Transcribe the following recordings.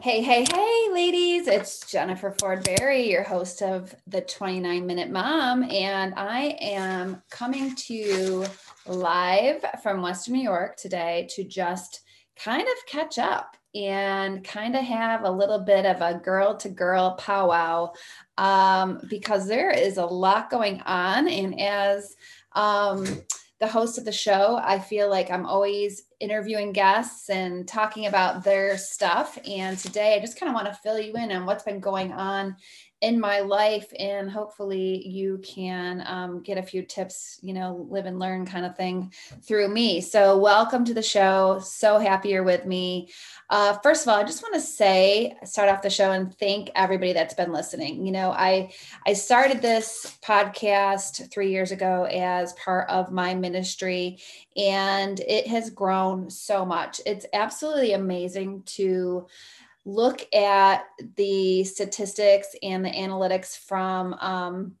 Hey, hey, hey, ladies. It's Jennifer Ford Berry, your host of the 29 Minute Mom. And I am coming to you live from Western New York today to just kind of catch up and kind of have a little bit of a girl to girl powwow um, because there is a lot going on. And as um, the host of the show, I feel like I'm always interviewing guests and talking about their stuff. And today I just kind of want to fill you in on what's been going on in my life and hopefully you can um, get a few tips you know live and learn kind of thing through me. So welcome to the show. So happy you're with me. Uh, first of all i just want to say start off the show and thank everybody that's been listening. You know i i started this podcast three years ago as part of my ministry and it has grown so much. It's absolutely amazing to look at the statistics and the analytics from um,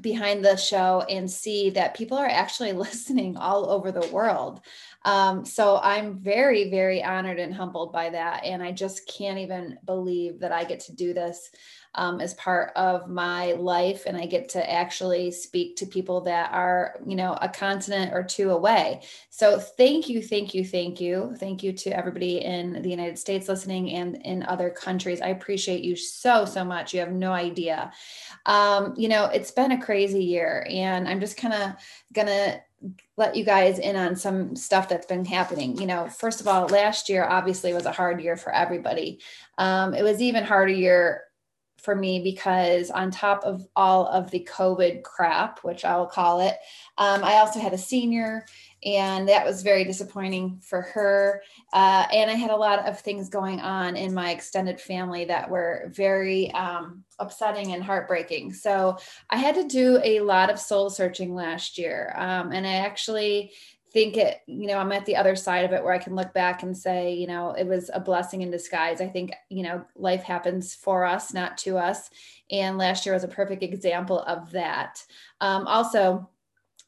behind the show and see that people are actually listening all over the world. Um, so I'm very, very honored and humbled by that. And I just can't even believe that I get to do this um, as part of my life and i get to actually speak to people that are you know a continent or two away. So thank you thank you thank you. Thank you to everybody in the united states listening and in other countries. I appreciate you so so much. You have no idea. Um, you know it's been a crazy year and i'm just kind of gonna let you guys in on some stuff that's been happening. You know, first of all, last year obviously was a hard year for everybody. Um, it was even harder year for me because on top of all of the COVID crap, which I'll call it, um, I also had a senior, and that was very disappointing for her. Uh, and I had a lot of things going on in my extended family that were very um, upsetting and heartbreaking. So I had to do a lot of soul searching last year, um, and I actually think it, you know, I'm at the other side of it where I can look back and say, you know, it was a blessing in disguise. I think, you know, life happens for us, not to us. And last year was a perfect example of that. Um, also,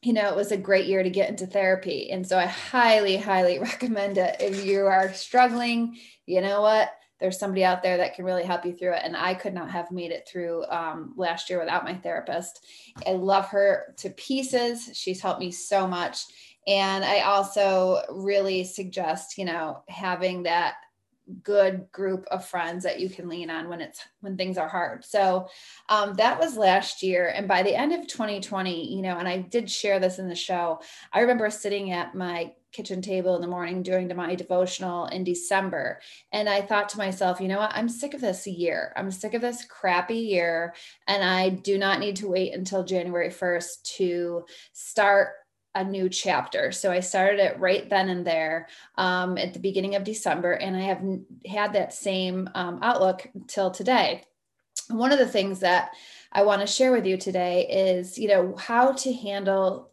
you know, it was a great year to get into therapy. And so I highly, highly recommend it. If you are struggling, you know what? There's somebody out there that can really help you through it. And I could not have made it through um, last year without my therapist. I love her to pieces. She's helped me so much and I also really suggest, you know, having that good group of friends that you can lean on when it's when things are hard. So um, that was last year, and by the end of 2020, you know, and I did share this in the show. I remember sitting at my kitchen table in the morning doing my devotional in December, and I thought to myself, you know what? I'm sick of this year. I'm sick of this crappy year, and I do not need to wait until January 1st to start a new chapter. So I started it right then and there um, at the beginning of December, and I have had that same um, outlook till today. One of the things that I want to share with you today is, you know, how to handle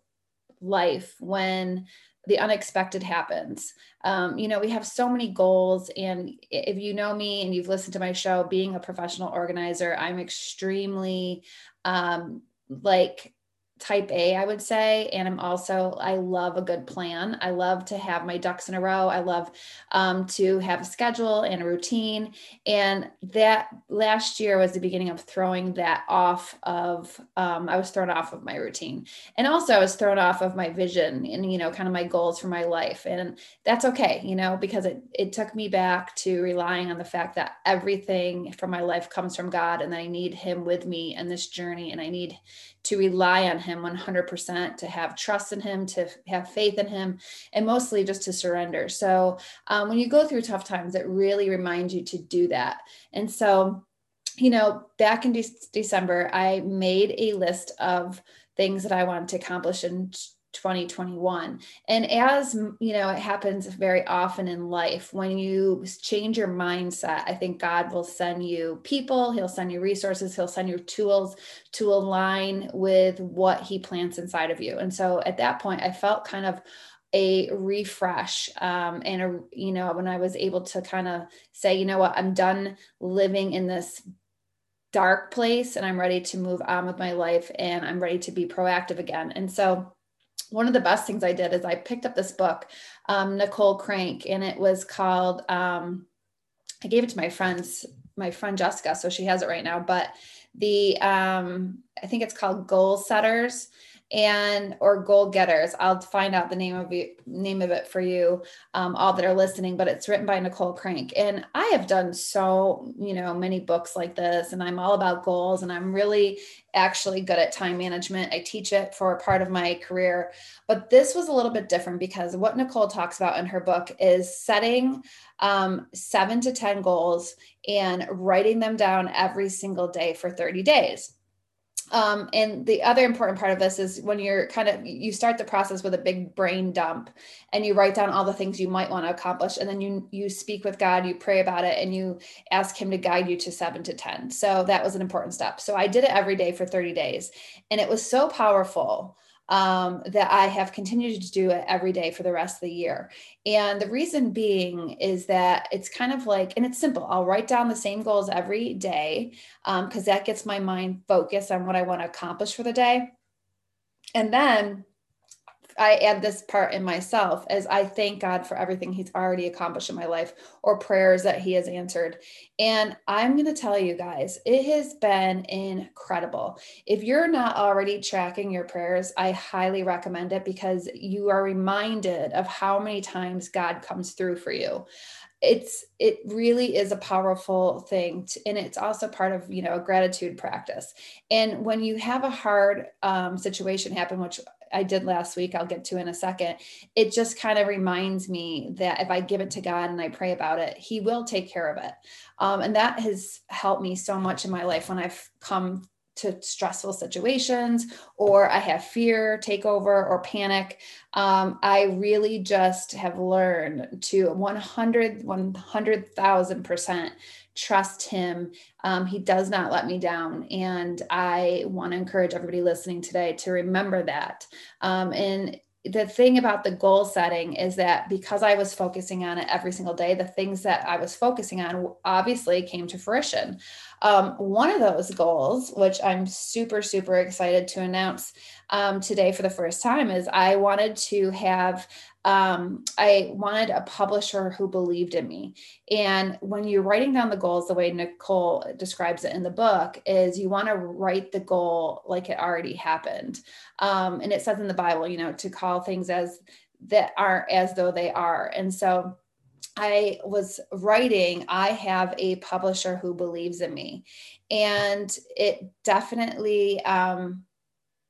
life when the unexpected happens. Um, you know, we have so many goals. And if you know me and you've listened to my show, being a professional organizer, I'm extremely um, like type A, I would say. And I'm also, I love a good plan. I love to have my ducks in a row. I love um, to have a schedule and a routine. And that last year was the beginning of throwing that off of, um, I was thrown off of my routine. And also, I was thrown off of my vision and, you know, kind of my goals for my life. And that's okay, you know, because it, it took me back to relying on the fact that everything from my life comes from God and that I need Him with me in this journey. And I need to rely on him 100% to have trust in him to have faith in him and mostly just to surrender. So um, when you go through tough times it really reminds you to do that. And so you know back in de- december i made a list of things that i wanted to accomplish in 2021 and as you know it happens very often in life when you change your mindset i think god will send you people he'll send you resources he'll send you tools to align with what he plants inside of you. And so at that point i felt kind of a refresh um, and a you know when i was able to kind of say you know what? I'm done living in this dark place and i'm ready to move on with my life and i'm ready to be proactive again. And so one of the best things I did is I picked up this book, um, Nicole Crank, and it was called um, I gave it to my friends, my friend Jessica, so she has it right now. But the um, I think it's called Goal Setters and or goal getters. I'll find out the name of it name of it for you um, all that are listening but it's written by nicole crank. And i have done so you know many books like this and i'm all about goals and i'm really actually good at time management. I teach it for part of my career. But this was a little bit different because what nicole talks about in her book is setting um, seven to ten goals and writing them down every single day for 30 days um, and the other important part of this is when you're kind of you start the process with a big brain dump and you write down all the things you might want to accomplish. And then you you speak with god you pray about it and you ask him to guide you to 7 to 10 so that was an important step. So i did it every day for 30 days and it was so powerful um, that I have continued to do it every day for the rest of the year. And the reason being is that it's kind of like, and it's simple. I'll write down the same goals every day because um, that gets my mind focused on what I want to accomplish for the day. And then I add this part in myself as I thank God for everything He's already accomplished in my life or prayers that He has answered. And I'm going to tell you guys, it has been incredible. If you're not already tracking your prayers, I highly recommend it because you are reminded of how many times God comes through for you it's it really is a powerful thing to, and it's also part of you know a gratitude practice and when you have a hard um, situation happen which I did last week, I'll get to in a second. It just kind of reminds me that if I give it to God and I pray about it, He will take care of it. Um, and that has helped me so much in my life when I've come to stressful situations or I have fear take over or panic. Um, I really just have learned to 100, 100,000% trust him. Um, he does not let me down. And I want to encourage everybody listening today to remember that. Um, and the thing about the goal setting is that because I was focusing on it every single day, the things that I was focusing on obviously came to fruition. Um, one of those goals, which I'm super, super excited to announce um, today for the first time, is I wanted to have um, I wanted a publisher who believed in me. And when you're writing down the goals, the way Nicole describes it in the book, is you want to write the goal like it already happened. Um, and it says in the Bible, you know, to call things as that are as though they are. And so I was writing, I have a publisher who believes in me. And it definitely, um,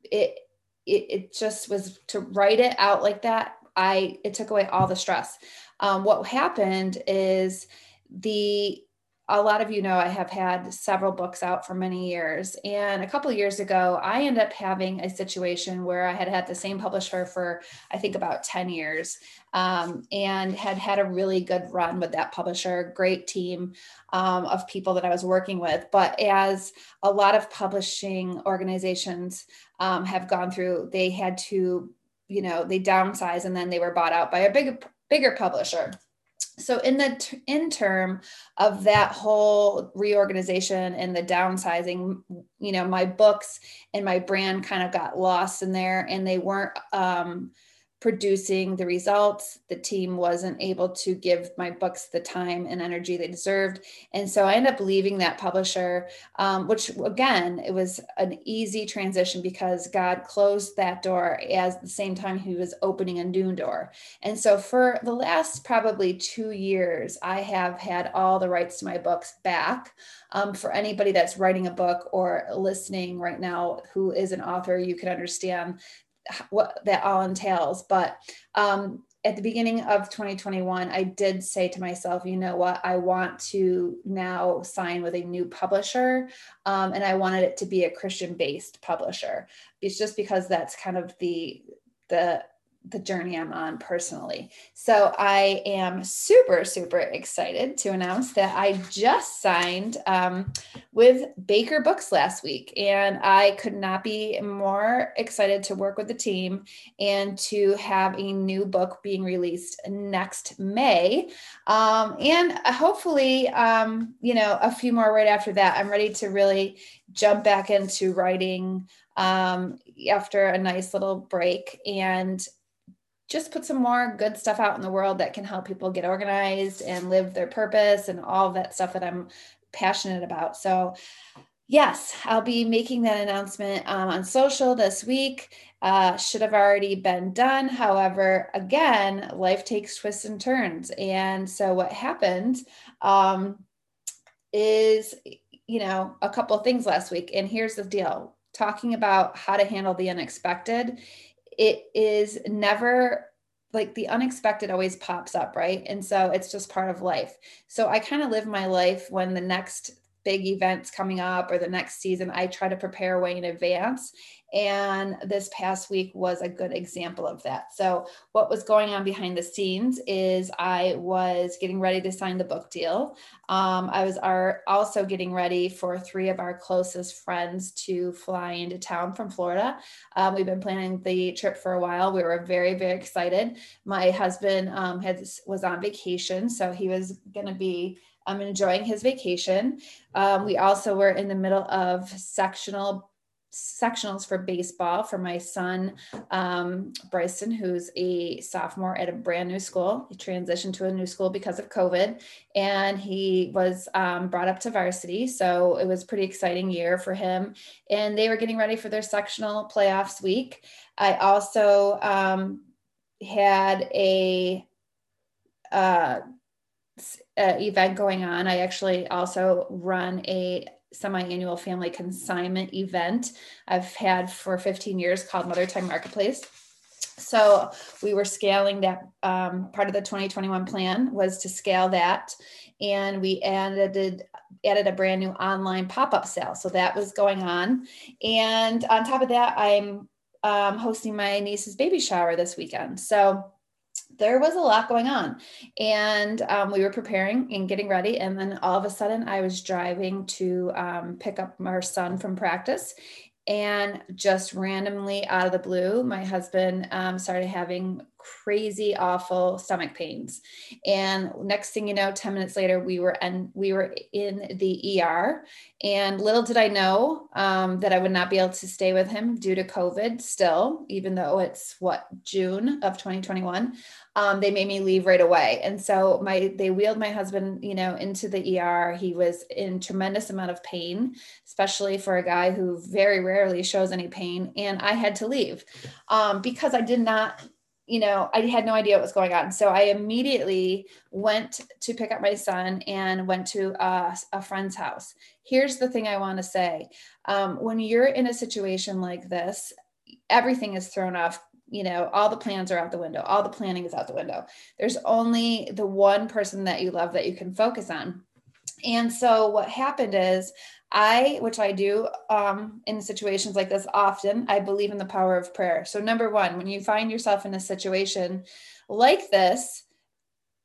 it, it, it just was to write it out like that I it took away all the stress. Um, what happened is the a lot of you know I have had several books out for many years. And a couple years ago, I ended up having a situation where I had had the same publisher for, I think, about 10 years um, and had had a really good run with that publisher, great team um, of people that I was working with. But as a lot of publishing organizations um, have gone through, they had to you know they downsized and then they were bought out by a big bigger publisher. So in the t- in term of that whole reorganization and the downsizing you know my books and my brand kind of got lost in there and they weren't um, producing the results. The team wasn't able to give my books the time and energy they deserved. And so I ended up leaving that publisher, um, which again, it was an easy transition because God closed that door as the same time he was opening a new door. And so for the last probably two years, I have had all the rights to my books back. Um, for anybody that's writing a book or listening right now who is an author, you can understand what that all entails. But um, at the beginning of 2021, I did say to myself, you know what, I want to now sign with a new publisher. Um, and I wanted it to be a Christian based publisher. It's just because that's kind of the, the the journey I'm on personally. So I am super, super excited to announce that I just signed um, with Baker Books last week. And I could not be more excited to work with the team and to have a new book being released next May. Um, and hopefully, um, you know, a few more right after that. I'm ready to really jump back into writing um, after a nice little break and just put some more good stuff out in the world that can help people get organized and live their purpose and all that stuff that I'm passionate about. So, yes, I'll be making that announcement um, on social this week. Uh, should have already been done. However, again, life takes twists and turns. And so, what happened um, is, you know, a couple things last week. And here's the deal talking about how to handle the unexpected it is never like the unexpected always pops up, right? And so it's just part of life. So I kind of live my life when the next big events coming up or the next season, I try to prepare way in advance. And this past week was a good example of that. So, what was going on behind the scenes is I was getting ready to sign the book deal. Um, I was our, also getting ready for three of our closest friends to fly into town from Florida. Um, we've been planning the trip for a while. We were very, very excited. My husband um, had, was on vacation, so he was going to be I'm enjoying his vacation. Um, we also were in the middle of sectional sectionals for baseball for my son um, Bryson, who's a sophomore at a brand new school. He transitioned to a new school because of COVID, and he was um, brought up to varsity. So it was pretty exciting year for him. And they were getting ready for their sectional playoffs week. I also um, had a uh, uh, event going on. I actually also run a semi-annual family consignment event I've had for 15 years called Mother Time Marketplace. So we were scaling that. Um, part of the 2021 plan was to scale that, and we added added a brand new online pop up sale. So that was going on, and on top of that, I'm um, hosting my niece's baby shower this weekend. So there was a lot going on. And um, we were preparing and getting ready. And then all of a sudden i was driving to um, pick up our son from practice. And just randomly out of the blue my husband um, started having crazy awful stomach pains and next thing you know 10 minutes later we were and we were in the er and little did i know um, that i would not be able to stay with him due to covid still even though it's what june of 2021 um, they made me leave right away. And so my they wheeled my husband, you know, into the ER. He was in tremendous amount of pain, especially for a guy who very rarely shows any pain. And I had to leave um, because I did not you know, I had no idea what was going on. So I immediately went to pick up my son and went to a, a friend's house. Here's the thing I want to say. Um, when you're in a situation like this, everything is thrown off. You know all the plans are out the window. All the planning is out the window. There's only the one person that you love that you can focus on. And so what happened is i which i do um, in situations like this often i believe in the power of prayer so number one when you find yourself in a situation like this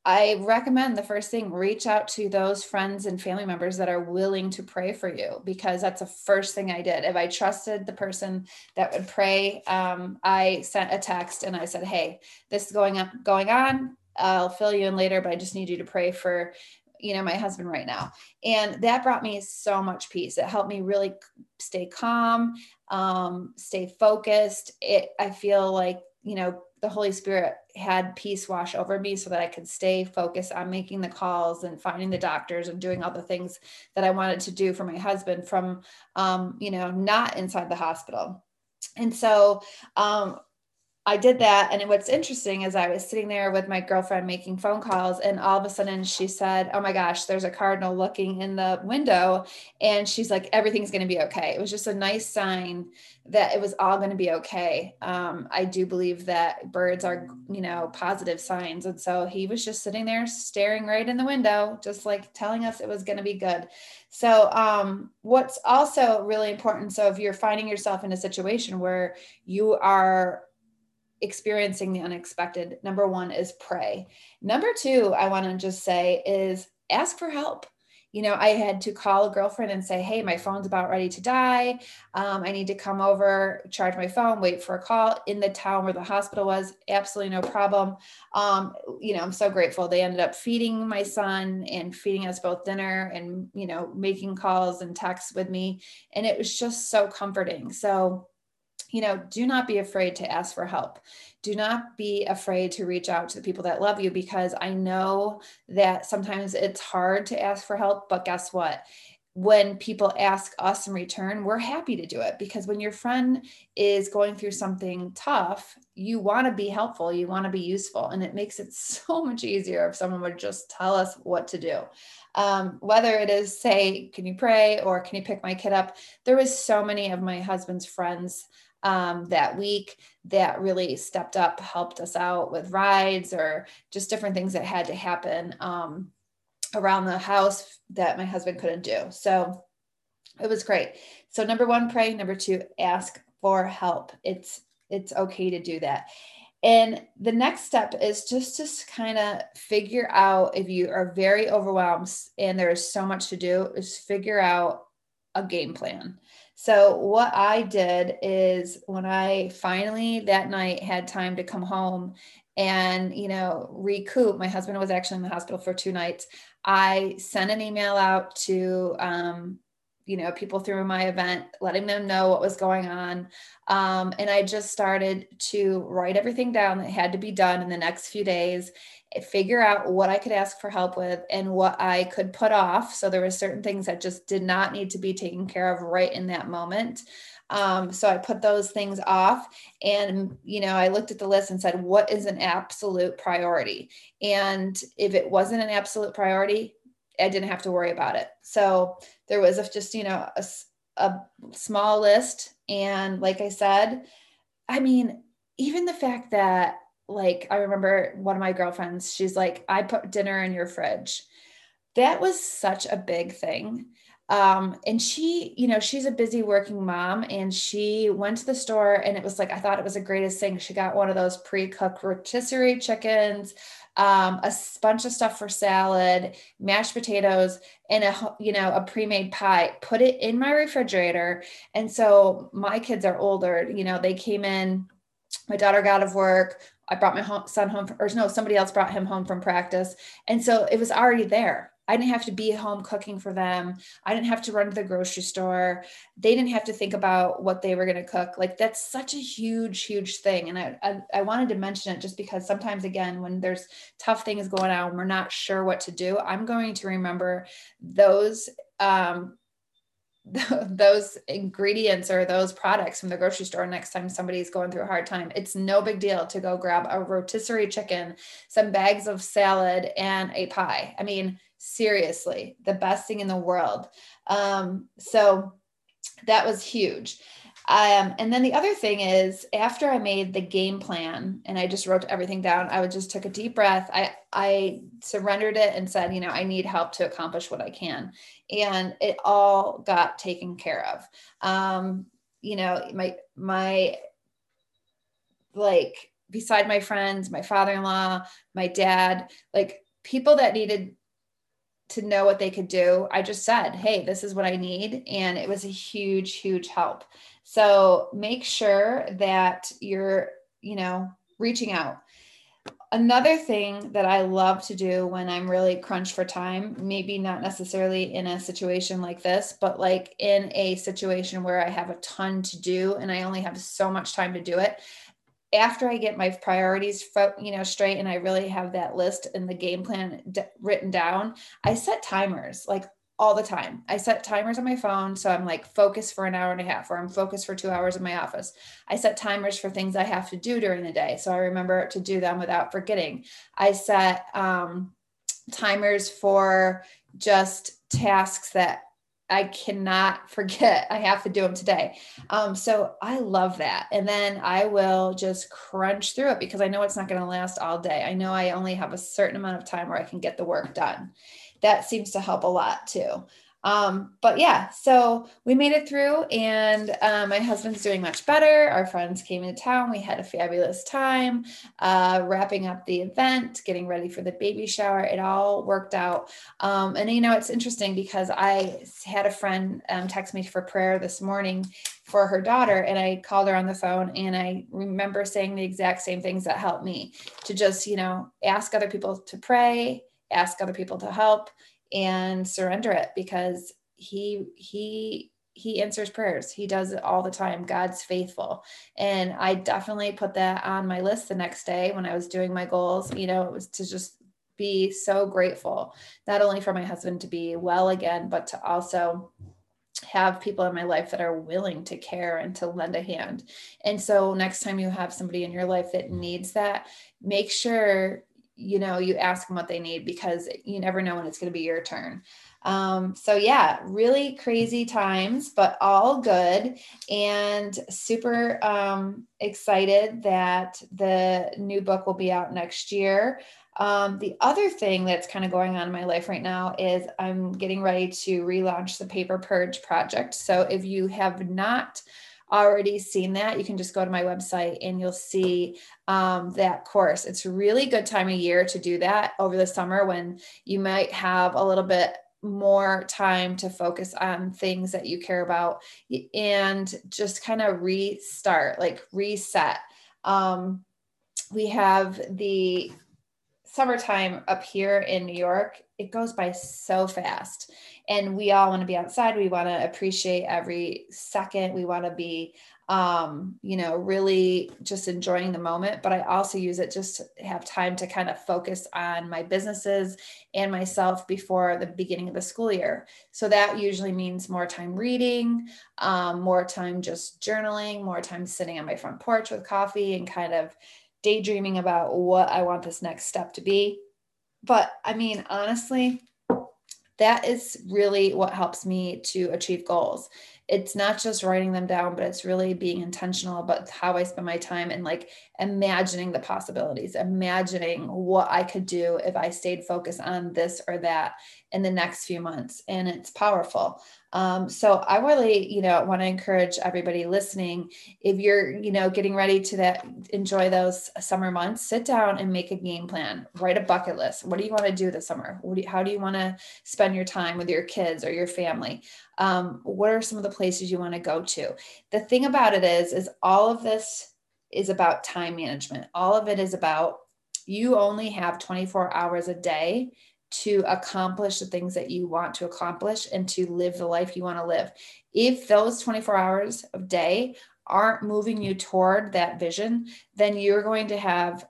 I recommend the first thing reach out to those friends and family members that are willing to pray for you because that's the first thing I did. If I trusted the person that would pray, um, I sent a text and I said, "Hey, this is going on. Going on. I'll fill you in later, but I just need you to pray for." You know my husband right now. And that brought me so much peace. It helped me really stay calm um, stay focused. It i feel like you know the Holy Spirit had peace wash over me so that I could stay focused on making the calls and finding the doctors and doing all the things that I wanted to do for my husband from, um, you know, not inside the hospital. And so um, I did that. And what's interesting is I was sitting there with my girlfriend making phone calls, and all of a sudden she said, Oh my gosh, there's a cardinal looking in the window. And she's like, Everything's going to be okay. It was just a nice sign that it was all going to be okay. Um, I do believe that birds are, you know, positive signs. And so he was just sitting there staring right in the window, just like telling us it was going to be good. So, um, what's also really important so, if you're finding yourself in a situation where you are experiencing the unexpected, number one is pray. Number two, I want to just say is ask for help. You know, I had to call a girlfriend and say, Hey, my phone's about ready to die. Um, I need to come over, charge my phone, wait for a call in the town where the hospital was. Absolutely no problem. Um, you know, I'm so grateful. They ended up feeding my son and feeding us both dinner and, you know, making calls and texts with me. And it was just so comforting. So, you know, do not be afraid to ask for help. Do not be afraid to reach out to the people that love you because I know that sometimes it's hard to ask for help, but guess what? When people ask us in return, we're happy to do it because when your friend is going through something tough, you want to be helpful, you want to be useful, and it makes it so much easier if someone would just tell us what to do. Um, whether it is say, can you pray or can you pick my kid up? There was so many of my husband's friends um, that week that really stepped up, helped us out with rides or just different things that had to happen um, around the house that my husband couldn't do. So it was great. So number one, pray. Number two, ask for help. It's it's okay to do that. And the next step is just to kind of figure out if you are very overwhelmed and there is so much to do, is figure out a game plan. So, what I did is when I finally that night had time to come home and, you know, recoup, my husband was actually in the hospital for two nights. I sent an email out to, um, you know, people through my event, letting them know what was going on. Um, and I just started to write everything down that had to be done in the next few days figure out what I could ask for help with and what I could put off. So there were certain things that just did not need to be taken care of right in that moment. Um, so I put those things off and, you know, I looked at the list and said, what is an absolute priority? And if it wasn't an absolute priority, I didn't have to worry about it. So there was a, just, you know, a, a small list. And like I said, I mean, even the fact that like I remember one of my girlfriends, she's like, I put dinner in your fridge. That was such a big thing. Um, and she, you know, she's a busy working mom and she went to the store and it was like, I thought it was the greatest thing. She got one of those pre-cooked rotisserie chickens, um, a bunch of stuff for salad, mashed potatoes, and a you know a pre-made pie. Put it in my refrigerator. And so my kids are older. You know, they came in. My daughter got out of work. I brought my son home, or no, somebody else brought him home from practice. And so it was already there. I didn't have to be home cooking for them. I didn't have to run to the grocery store. They didn't have to think about what they were going to cook. Like that's such a huge, huge thing. And I, I, I, wanted to mention it just because sometimes, again, when there's tough things going on, we're not sure what to do. I'm going to remember those um, those ingredients or those products from the grocery store next time somebody's going through a hard time. It's no big deal to go grab a rotisserie chicken, some bags of salad, and a pie. I mean, seriously, the best thing in the world. Um, so that was huge. Um, and then the other thing is after I made the game plan and I just wrote everything down, I would just took a deep breath. I, I surrendered it and said, you know, I need help to accomplish what I can. And it all got taken care of. Um, you know, my, my, like beside my friends, my father-in-law, my dad, like people that needed to know what they could do. I just said, Hey, this is what I need. And it was a huge, huge help. So make sure that you're, you know, reaching out. Another thing that I love to do when I'm really crunched for time, maybe not necessarily in a situation like this, but like in a situation where I have a ton to do and I only have so much time to do it, after I get my priorities, you know, straight, and I really have that list and the game plan d- written down, I set timers. Like all the time. I set timers on my phone. So I'm like focused for an hour and a half, or I'm focused for two hours in my office. I set timers for things I have to do during the day. So I remember to do them without forgetting. I set um, timers for just tasks that I cannot forget. I have to do them today. Um, so I love that. And then I will just crunch through it because I know it's not going to last all day. I know I only have a certain amount of time where I can get the work done that seems to help a lot too. Um, but yeah, so we made it through, and uh, my husband's doing much better. Our friends came into town. We had a fabulous time uh, wrapping up the event, getting ready for the baby shower. It all worked out. Um, and you know, it's interesting because I had a friend um, text me for prayer this morning for her daughter, and I called her on the phone, and I remember saying the exact same things that helped me to just, you know, ask other people to pray ask other people to help and surrender it because he he he answers prayers. He does it all the time. God's faithful. And I definitely put that on my list the next day when I was doing my goals. You know, it was to just be so grateful, not only for my husband to be well again, but to also have people in my life that are willing to care and to lend a hand. And so next time you have somebody in your life that needs that, make sure you know you ask them what they need because you never know when it's going to be your turn. Um, so yeah, really crazy times, but all good and super um, excited that the new book will be out next year. Um, the other thing that's kind of going on in my life right now is I'm getting ready to relaunch the Paper Purge project. So if you have not already seen that, you can just go to my website and you'll see um, that course. It's a really good time of year to do that over the summer when you might have a little bit more time to focus on things that you care about and just kind of restart, like reset. Um, we have the summertime up here in New York, it goes by so fast. And we all want to be outside. We want to appreciate every second. We want to be um, you know, really just enjoying the moment. But I also use it just to have time to kind of focus on my businesses and myself before the beginning of the school year. So that usually means more time reading, um, more time just journaling, more time sitting on my front porch with coffee and kind of daydreaming about what I want this next step to be. But I mean, honestly, that is really what helps me to achieve goals it's not just writing them down, but it's really being intentional about how I spend my time and like imagining the possibilities, imagining what I could do if I stayed focused on this or that in the next few months. And it's powerful. Um, so I really, you know, want to encourage everybody listening. If you're, you know, getting ready to that, enjoy those summer months, sit down and make a game plan, write a bucket list. What do you want to do this summer? Do you, how do you want to spend your time with your kids or your family? Um, what are some of the places you want to go to? The thing about it is, is all of this is about time management. All of it is about you only have 24 hours a day to accomplish the things that you want to accomplish and to live the life you want to live. If those 24 hours of day aren't moving you toward that vision, then you're going to have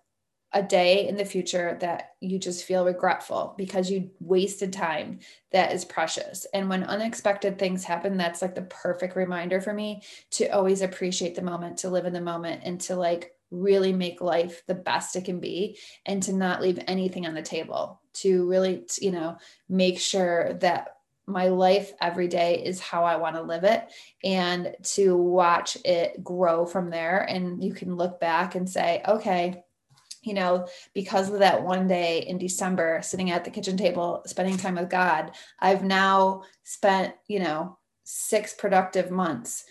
a day in the future that you just feel regretful because you wasted time that is precious. And when unexpected things happen, that's like the perfect reminder for me to always appreciate the moment, to live in the moment, and to like really make life the best it can be and to not leave anything on the table to really you know make sure that my life every day is how I want to live it and to watch it grow from there. And you can look back and say okay you know because of that one day in December sitting at the kitchen table spending time with God I've now spent you know 6 productive months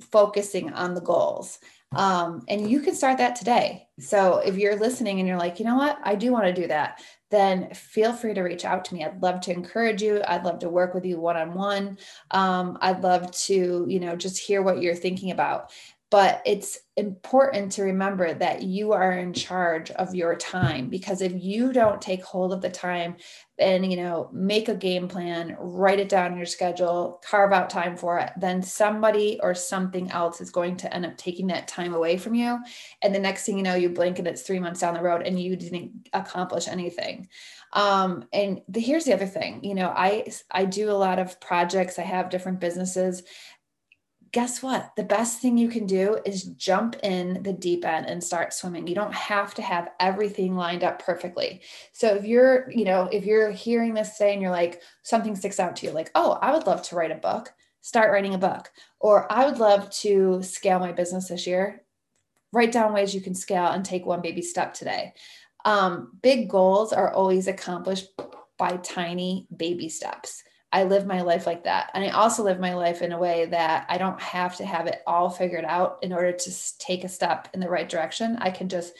focusing on the goals. Um, and you can start that today. So if you're listening and you're like, you know what, I do want to do that, then feel free to reach out to me. I'd love to encourage you. I'd love to work with you one on one. I'd love to, you know, just hear what you're thinking about but it's important to remember that you are in charge of your time because if you don't take hold of the time and you know make a game plan write it down in your schedule carve out time for it then somebody or something else is going to end up taking that time away from you. And the next thing you know you blink and it's three months down the road and you didn't accomplish anything. Um, and the, here's the other thing you know i i do a lot of projects. I have different businesses guess what? The best thing you can do is jump in the deep end and start swimming. You don't have to have everything lined up perfectly. So if you're, you know, if you're hearing this say and you're like, something sticks out to you, like, oh, I would love to write a book, start writing a book. Or I would love to scale my business this year. Write down ways you can scale and take one baby step today. Um, big goals are always accomplished by tiny baby steps. I live my life like that. And I also live my life in a way that I don't have to have it all figured out in order to take a step in the right direction. I can just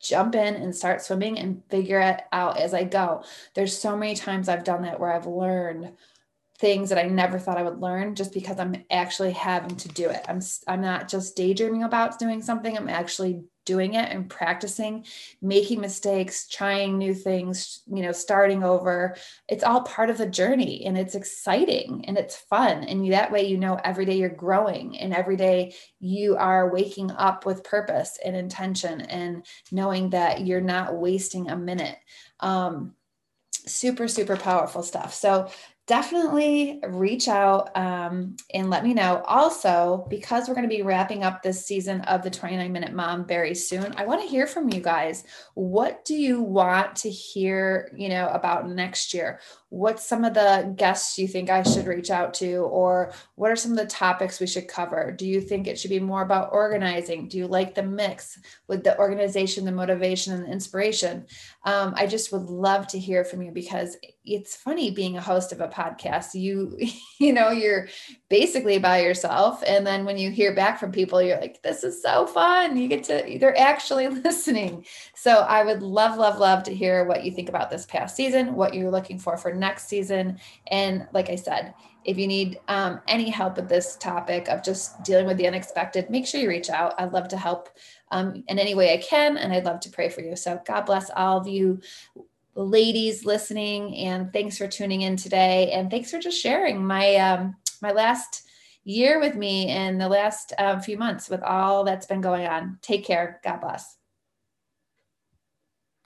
jump in and start swimming and figure it out as I go. There's so many times I've done that where I've learned things that I never thought I would learn just because I'm actually having to do it. I'm I'm not just daydreaming about doing something. I'm actually doing it and practicing, making mistakes, trying new things, you know, starting over. It's all part of the journey and it's exciting and it's fun. And that way, you know, every day you're growing and every day you are waking up with purpose and intention and knowing that you're not wasting a minute. Um, super super powerful stuff so definitely reach out um, and let me know. Also, because we're going to be wrapping up this season of the 29 Minute Mom very soon, I want to hear from you guys. What do you want to hear, you know, about next year? What's some of the guests you think I should reach out to, or what are some of the topics we should cover? Do you think it should be more about organizing? Do you like the mix with the organization, the motivation, and the inspiration? Um, I just would love to hear from you because it's funny being a host of a podcast. You, you know, you're basically by yourself, and then when you hear back from people, you're like, "This is so fun!" You get to they're actually listening. So I would love, love, love to hear what you think about this past season, what you're looking for for next season. And like I said, if you need um, any help with this topic of just dealing with the unexpected, make sure you reach out. I'd love to help um, in any way I can, and I'd love to pray for you. So God bless all of you ladies listening, and thanks for tuning in today, and thanks for just sharing my um, my last year with me and the last uh, few months with all that's been going on. Take care. God bless.